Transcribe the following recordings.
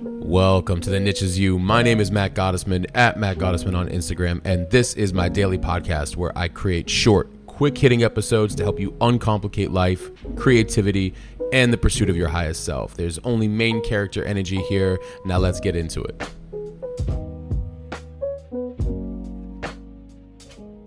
Welcome to the Niche Is You. My name is Matt Gottesman at Matt Gottesman on Instagram, and this is my daily podcast where I create short, quick hitting episodes to help you uncomplicate life, creativity, and the pursuit of your highest self. There's only main character energy here. Now let's get into it.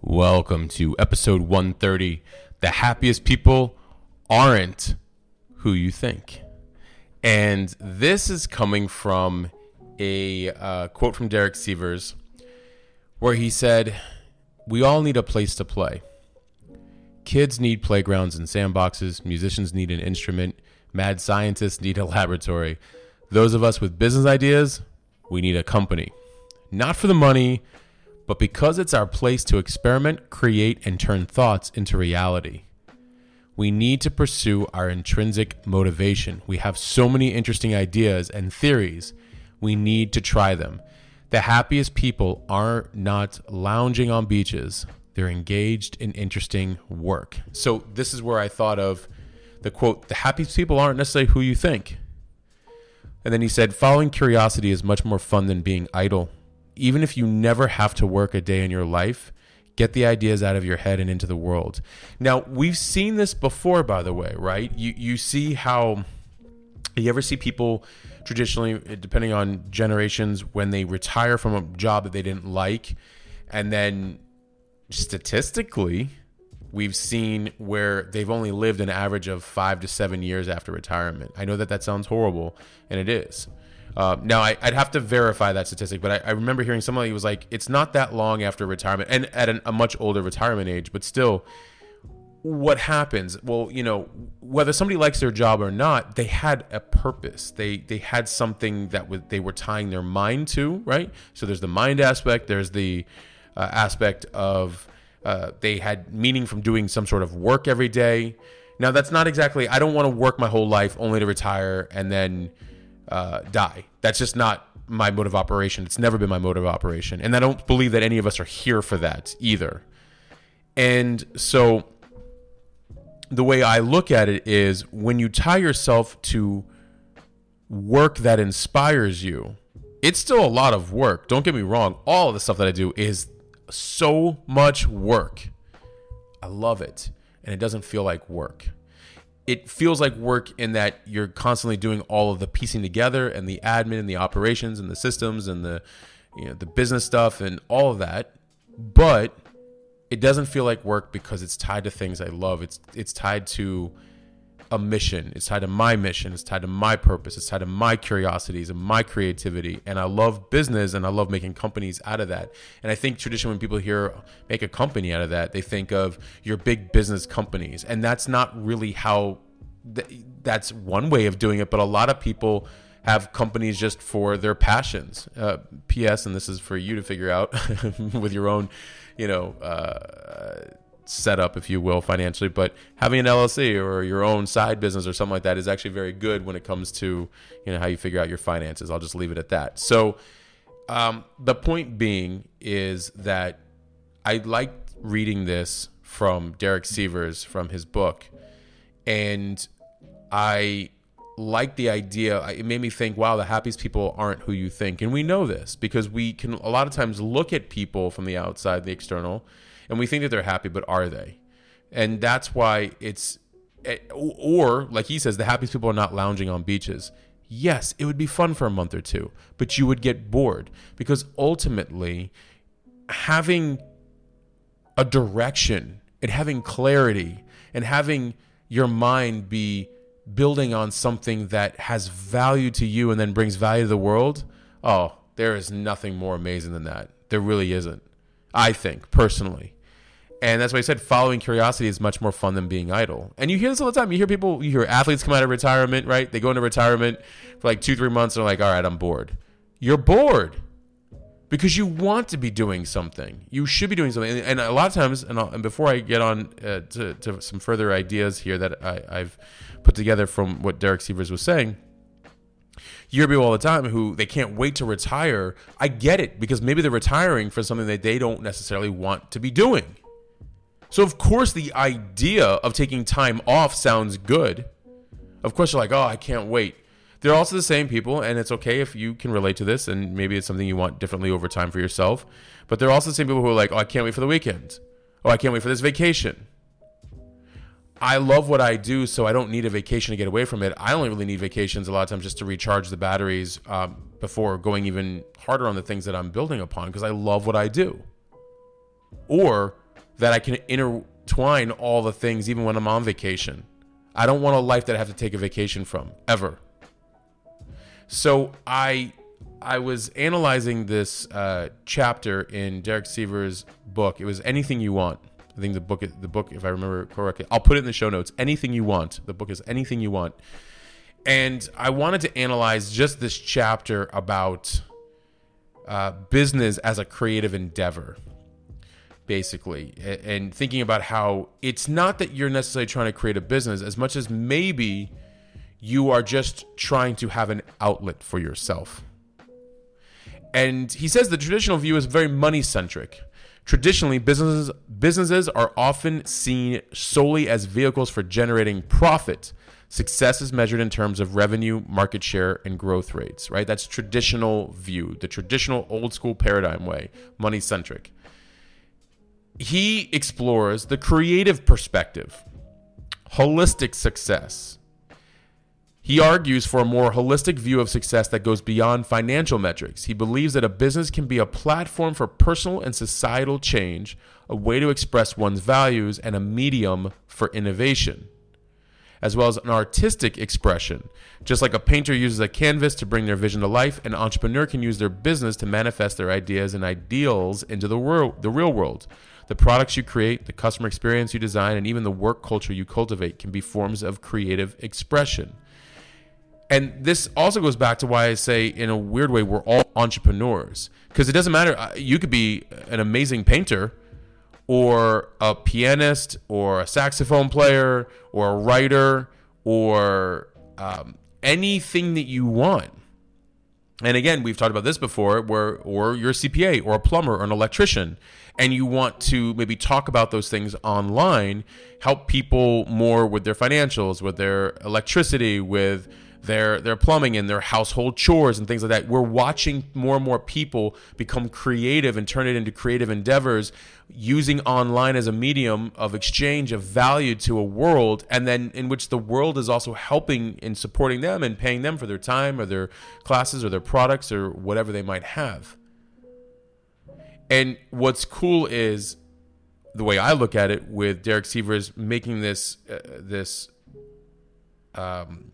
Welcome to episode 130. The happiest people aren't who you think. And this is coming from a uh, quote from Derek Sivers, where he said, We all need a place to play. Kids need playgrounds and sandboxes, musicians need an instrument, mad scientists need a laboratory. Those of us with business ideas, we need a company. Not for the money, but because it's our place to experiment, create, and turn thoughts into reality. We need to pursue our intrinsic motivation. We have so many interesting ideas and theories. We need to try them. The happiest people are not lounging on beaches, they're engaged in interesting work. So, this is where I thought of the quote The happiest people aren't necessarily who you think. And then he said, Following curiosity is much more fun than being idle. Even if you never have to work a day in your life, Get the ideas out of your head and into the world. Now, we've seen this before, by the way, right? You you see how you ever see people traditionally, depending on generations, when they retire from a job that they didn't like, and then statistically, we've seen where they've only lived an average of five to seven years after retirement. I know that that sounds horrible, and it is. Uh, now, I, would have to verify that statistic, but I, I, remember hearing somebody was like, it's not that long after retirement, and at an, a much older retirement age, but still, what happens? Well, you know, whether somebody likes their job or not, they had a purpose. They they had something that they were tying their mind to, right? So there's the mind aspect. There's the uh, aspect of uh, they had meaning from doing some sort of work every day. Now, that's not exactly. I don't want to work my whole life only to retire and then uh, die. That's just not my mode of operation. It's never been my mode of operation. And I don't believe that any of us are here for that either. And so the way I look at it is when you tie yourself to work that inspires you, it's still a lot of work. Don't get me wrong. All of the stuff that I do is so much work. I love it. And it doesn't feel like work it feels like work in that you're constantly doing all of the piecing together and the admin and the operations and the systems and the you know the business stuff and all of that. But it doesn't feel like work because it's tied to things I love. It's it's tied to a mission. It's tied to my mission. It's tied to my purpose. It's tied to my curiosities and my creativity. And I love business and I love making companies out of that. And I think traditionally when people hear make a company out of that, they think of your big business companies. And that's not really how th- that's one way of doing it. But a lot of people have companies just for their passions. Uh, P.S. And this is for you to figure out with your own, you know, uh, setup, if you will, financially. But having an LLC or your own side business or something like that is actually very good when it comes to you know how you figure out your finances. I'll just leave it at that. So um, the point being is that I liked reading this from Derek Sivers from his book, and I like the idea. It made me think, wow, the happiest people aren't who you think. And we know this because we can a lot of times look at people from the outside, the external, and we think that they're happy, but are they? And that's why it's, eh, or like he says, the happiest people are not lounging on beaches. Yes, it would be fun for a month or two, but you would get bored because ultimately, having a direction and having clarity and having your mind be building on something that has value to you and then brings value to the world, oh, there is nothing more amazing than that. There really isn't. I think personally. And that's why I said following curiosity is much more fun than being idle. And you hear this all the time. You hear people, you hear athletes come out of retirement, right? They go into retirement for like two, three months and they're like, all right, I'm bored. You're bored because you want to be doing something. You should be doing something. And, a lot of times, and, and before I get on uh, to, to, some further ideas here that I, have put together from what Derek Sivers was saying, you hear people all the time who they can't wait to retire. I get it because maybe they're retiring for something that they don't necessarily want to be doing. So, of course, the idea of taking time off sounds good. Of course, you're like, oh, I can't wait. they're also the same people, and it's okay if you can relate to this, and maybe it's something you want differently over time for yourself. But they're also the same people who are like, oh, I can't wait for the weekend. Oh, I can't wait for this vacation. I love what I do, so I don't need a vacation to get away from it. I only really need vacations a lot of times just to recharge the batteries um, before going even harder on the things that I'm building upon because I love what I do. Or that I can intertwine all the things even when I'm on vacation. I don't want a life that I have to take a vacation from ever. So I I was analyzing this uh, chapter in Derek Sivers' book. It was anything you want. I think the book, the book, if I remember correctly, I'll put it in the show notes. Anything you want. The book is anything you want. And I wanted to analyze just this chapter about uh, business as a creative endeavor, basically, and thinking about how it's not that you're necessarily trying to create a business as much as maybe you are just trying to have an outlet for yourself. And he says the traditional view is very money centric Traditionally, businesses, businesses are often seen solely as vehicles for generating profit. Success is measured in terms of revenue, market share, and growth rates, right? That's traditional view, the traditional old school paradigm way, money centric. He explores the creative perspective, holistic success, he argues for a more holistic view of success that goes beyond financial metrics. He believes that a business can be a platform for personal and societal change, a way to express one's values, and a medium for innovation, as well as an artistic expression. Just like a painter uses a canvas to bring their vision to life, an entrepreneur can use their business to manifest their ideas and ideals into the world, the real world. The products you create, the customer experience you design, and even the work culture you cultivate can be forms of creative expression. And this also goes back to why I say, in a weird way, we're all entrepreneurs. Because it doesn't matter. Uh, you could be an amazing painter, or a pianist, or a saxophone player, or a writer, or um, anything that you want. And again, we've talked about this before, where or you're a CPA or a plumber or an electrician, and you want to maybe talk about those things online, help people more with their financials, with their electricity, with their their plumbing and their household chores and things like that. We're watching more and more people become creative and turn it into creative endeavors using online as a medium of exchange of value to a world and then in which the world is also helping and supporting them and paying them for their time or their classes or their products or whatever they might have. And what's cool is the way I look at it with Derek Sivers making this uh, this um,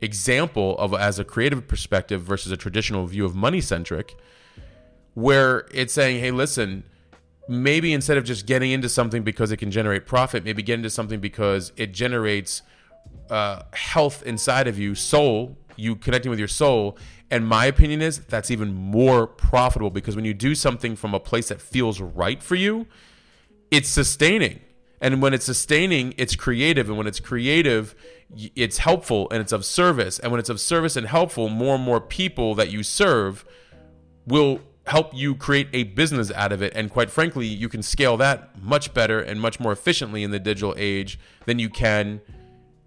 example of as a creative perspective versus a traditional view of money centric where it's saying hey listen maybe instead of just getting into something because it can generate profit maybe get into something because it generates uh, health inside of you soul you connecting with your soul. And my opinion is that's even more profitable because when you do something from a place that feels right for you it's sustaining and when it's sustaining, it's creative. And when it's creative, it's helpful and it's of service. And when it's of service and helpful, more and more people that you serve will help you create a business out of it. And quite frankly, you can scale that much better and much more efficiently in the digital age than you can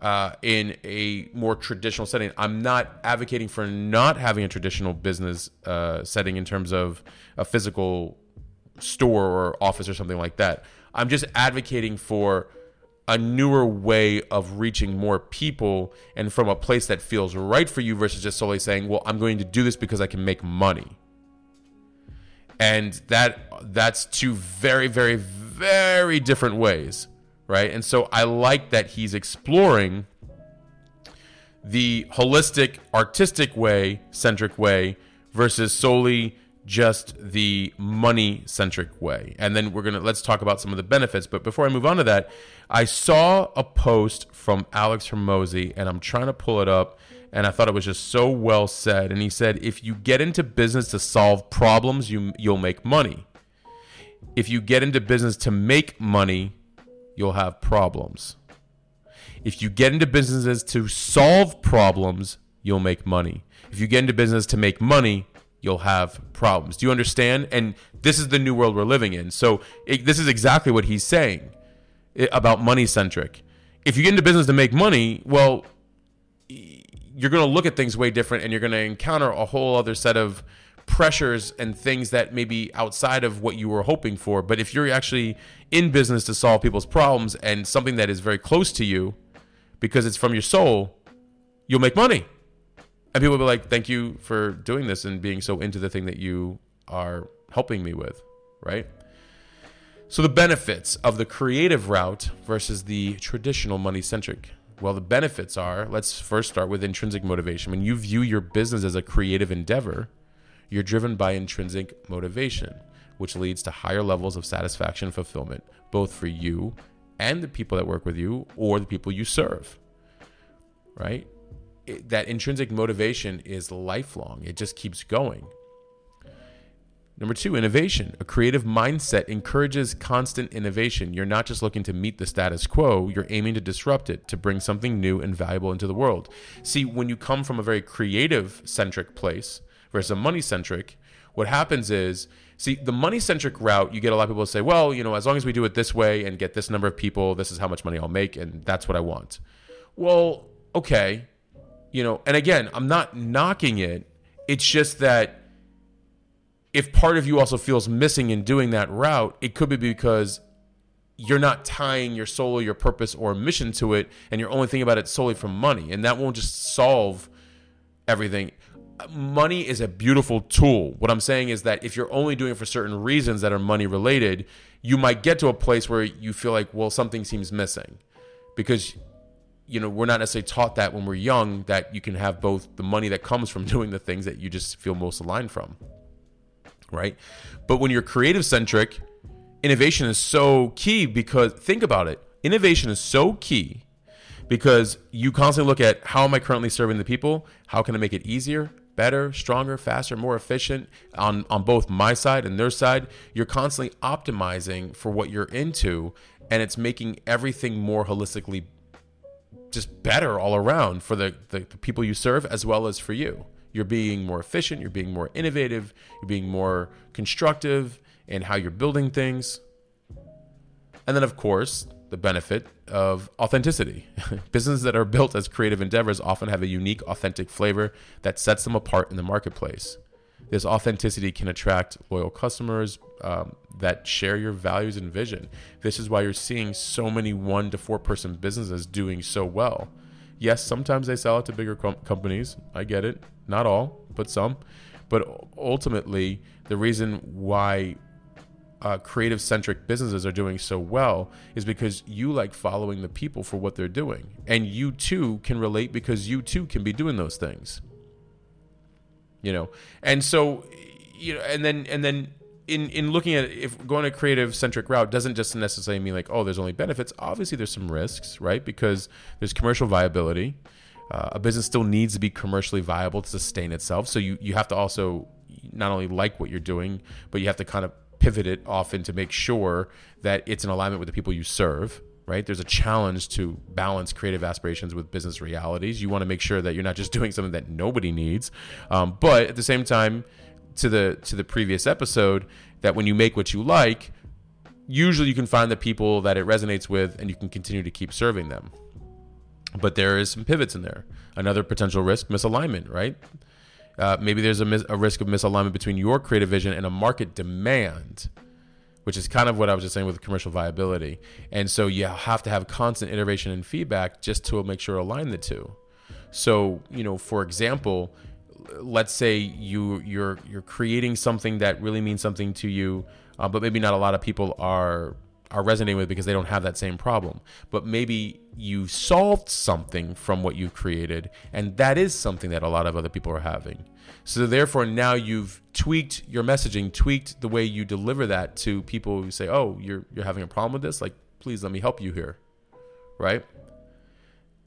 uh, in a more traditional setting. I'm not advocating for not having a traditional business uh, setting in terms of a physical store or office or something like that. I'm just advocating for a newer way of reaching more people and from a place that feels right for you versus just solely saying, "Well, I'm going to do this because I can make money." And that that's two very very very different ways, right? And so I like that he's exploring the holistic artistic way, centric way versus solely just the money centric way. And then we're going to let's talk about some of the benefits. But before I move on to that, I saw a post from Alex Hormozi and I'm trying to pull it up and I thought it was just so well said and he said if you get into business to solve problems, you you'll make money. If you get into business to make money, you'll have problems. If you get into businesses to solve problems, you'll make money. If you get into business to make money, you'll have problems. Do you understand? And this is the new world we're living in. So it, this is exactly what he's saying about money centric. If you get into business to make money, well, you're going to look at things way different and you're going to encounter a whole other set of pressures and things that may be outside of what you were hoping for. But if you're actually in business to solve people's problems and something that is very close to you because it's from your soul, you'll make money. And people will be like, thank you for doing this and being so into the thing that you are helping me with, right? So, the benefits of the creative route versus the traditional money centric. Well, the benefits are let's first start with intrinsic motivation. When you view your business as a creative endeavor, you're driven by intrinsic motivation, which leads to higher levels of satisfaction and fulfillment, both for you and the people that work with you or the people you serve. Right? It, that intrinsic motivation is lifelong, it just keeps going. Number two, innovation. A creative mindset encourages constant innovation. You're not just looking to meet the status quo, you're aiming to disrupt it, to bring something new and valuable into the world. See, when you come from a very creative centric place versus a money centric, what happens is, see, the money centric route, you get a lot of people say, well, you know, as long as we do it this way and get this number of people, this is how much money I'll make, and that's what I want. Well, okay. You know, and again, I'm not knocking it. It's just that if part of you also feels missing in doing that route, it could be because you're not tying your soul your purpose or mission to it and you're only thinking about it solely from money and that won't just solve everything money is a beautiful tool what i'm saying is that if you're only doing it for certain reasons that are money related you might get to a place where you feel like well something seems missing because you know we're not necessarily taught that when we're young that you can have both the money that comes from doing the things that you just feel most aligned from right? But when you're creative centric, innovation is so key because think about it. Innovation is so key because you constantly look at how am I currently serving the people? How can I make it easier, better, stronger, faster, more efficient on, on both my side and their side? You're constantly optimizing for what you're into, and it's making everything more holistically just better all around for the, the, the people you serve as well as for you. You're being more efficient, you're being more innovative, you're being more constructive in how you're building things. And then, of course, the benefit of authenticity. Businesses that are built as creative endeavors often have a unique, authentic flavor that sets them apart in the marketplace. This authenticity can attract loyal customers um, that share your values and vision. This is why you're seeing so many one to four person businesses doing so well. Yes, sometimes they sell it to bigger com- companies. I get it. Not all, but some. But ultimately, the reason why uh, creative centric businesses are doing so well is because you like following the people for what they're doing. And you too can relate because you too can be doing those things. You know, and so, you know, and then, and then in in looking at if going a creative centric route doesn't just necessarily mean like oh there's only benefits obviously there's some risks right? Because there's commercial viability. Uh, a business still needs to be commercially viable to sustain itself. So you you have to also not only like what you're doing but you have to kind of pivot it often to make sure that it's in alignment with the people you serve right there's a challenge to balance creative aspirations with business realities you want to make sure that you're not just doing something that nobody needs um, but at the same time to the to the previous episode that when you make what you like, usually you can find the people that it resonates with and you can continue to keep serving them. But there is some pivots in there. Another potential risk, misalignment, right? Uh, maybe there's a, mis- a risk of misalignment between your creative vision and a market demand, which is kind of what I was just saying with commercial viability. And so you have to have constant iteration and feedback just to make sure align the two. So, you know, for example, let's say you you're you're creating something that really means something to you, uh, but maybe not a lot of people are are resonating with because they don't have that same problem. But maybe you solved something from what you've created, and that is something that a lot of other people are having. So therefore, now you've tweaked your messaging, tweaked the way you deliver that to people who say, "Oh, you're you're having a problem with this. Like, please let me help you here," right?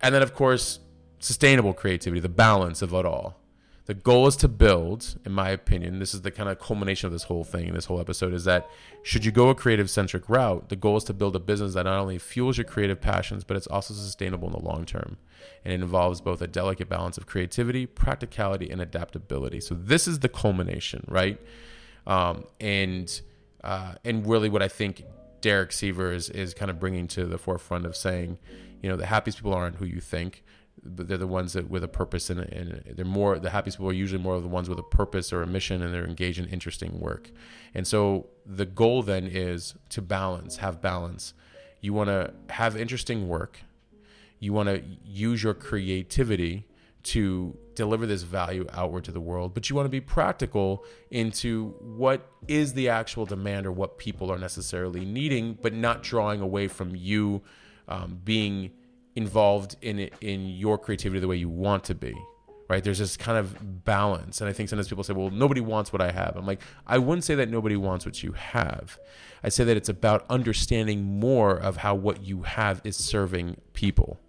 And then, of course, sustainable creativity, the balance of it all the goal is to build, in my opinion, this is the kind of culmination of this whole thing, this whole episode, is that should you go a creative centric route, the goal is to build a business that not only fuels your creative passions, but it's also sustainable in the long term. And it involves both a delicate balance of creativity, practicality, and adaptability. So this is the culmination, right? Um, and uh, and really what I think Derek Sivers is, is kind of bringing to the forefront of saying, you know, the happiest people aren't who you think they're the ones that with a purpose and, and they're more the happiest people are usually more of the ones with a purpose or a mission and they're engaged in interesting work. And so the goal then is to balance have balance. You want to have interesting work. You want to use your creativity to deliver this value outward to the world, but you want to be practical into what is the actual demand or what people are necessarily needing, but not drawing away from you um, being involved in in your creativity the way you want to be. Right? There's this kind of balance, and I think sometimes people say, "Well, nobody wants what I have." I'm like, I wouldn't say that nobody wants what you have. I say that it's about understanding more of how what you have is serving people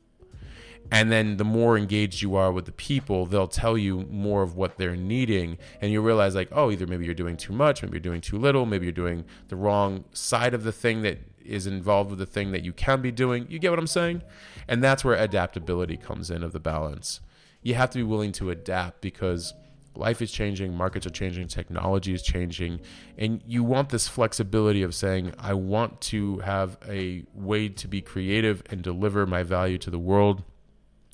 and then the more engaged you are with the people they'll tell you more of what they're needing and you realize like oh either maybe you're doing too much maybe you're doing too little maybe you're doing the wrong side of the thing that is involved with the thing that you can be doing. You get what i'm saying? And that's where adaptability comes in of the balance. You have to be willing to adapt because life is changing markets are changing technology is changing and you want this flexibility of saying i want to have a way to be creative and deliver my value to the world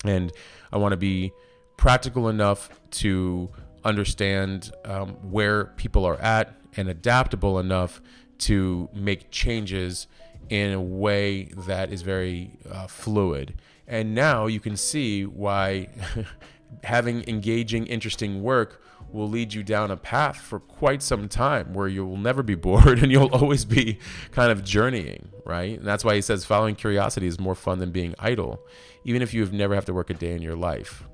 and I want to be practical enough to understand um, where people are at and adaptable enough to make changes in a way that is very uh, fluid. And now you can see why having engaging, interesting work will lead you down a path for quite some time where you will never be bored and you'll always be kind of journeying, right? And that's why he says following curiosity is more fun than being idle even if you have never have to work a day in your life.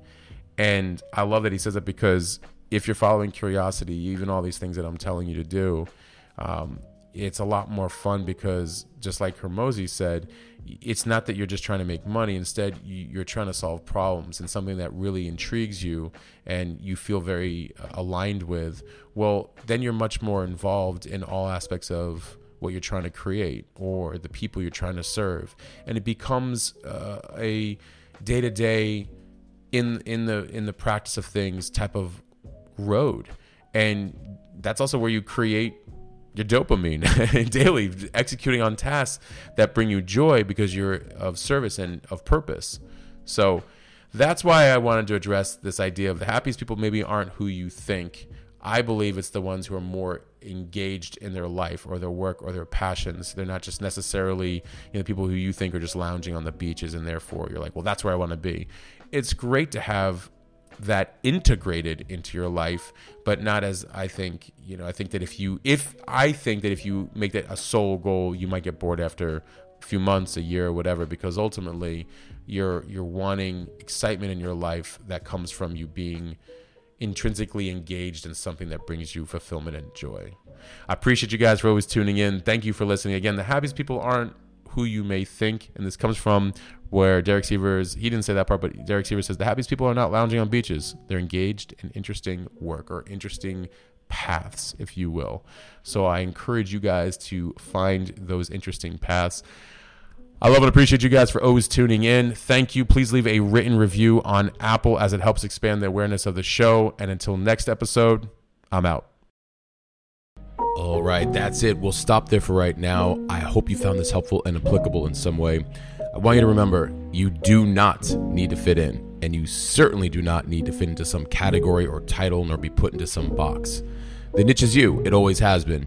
And I love that he says that because if you're following curiosity, even all these things that I'm telling you to do, um, it's a lot more fun because just like Hormozi said, it's not that you're just trying to make money. Instead, you're trying to solve problems and something that really intrigues you and you feel very uh, aligned with. Well, then you're much more involved in all aspects of what you're trying to create or the people you're trying to serve, and it becomes uh, a day to day in in the in the practice of things type of road, and that's also where you create your dopamine daily, executing on tasks that bring you joy because you're of service and of purpose. So that's why I wanted to address this idea of the happiest people maybe aren't who you think. I believe it's the ones who are more engaged in their life or their work or their passions. They're not just necessarily you know people who you think are just lounging on the beaches and therefore you're like, well, that's where I want to be. It's great to have that integrated into your life, but not as I think. You know, I think that if you if I think that if you make that a sole goal, you might get bored after a few months, a year, or whatever, because ultimately you're you're wanting excitement in your life that comes from you being intrinsically engaged in something that brings you fulfillment and joy. I appreciate you guys for always tuning in. Thank you for listening. Again, the happiest people aren't who you may think, and this comes from where Derek Sivers, he didn't say that part, but Derek Sivers says the happiest people are not lounging on beaches. They're engaged in interesting work or interesting paths, if you will. So I encourage you guys to find those interesting paths. I love and appreciate you guys for always tuning in. Thank you. Please leave a written review on Apple as it helps expand the awareness of the show. And until next episode, I'm out. All right, that's it. We'll stop there for right now. I hope you found this helpful and applicable in some way. I want you to remember you do not need to fit in, and you certainly do not need to fit into some category or title nor be put into some box. The niche is you, it always has been.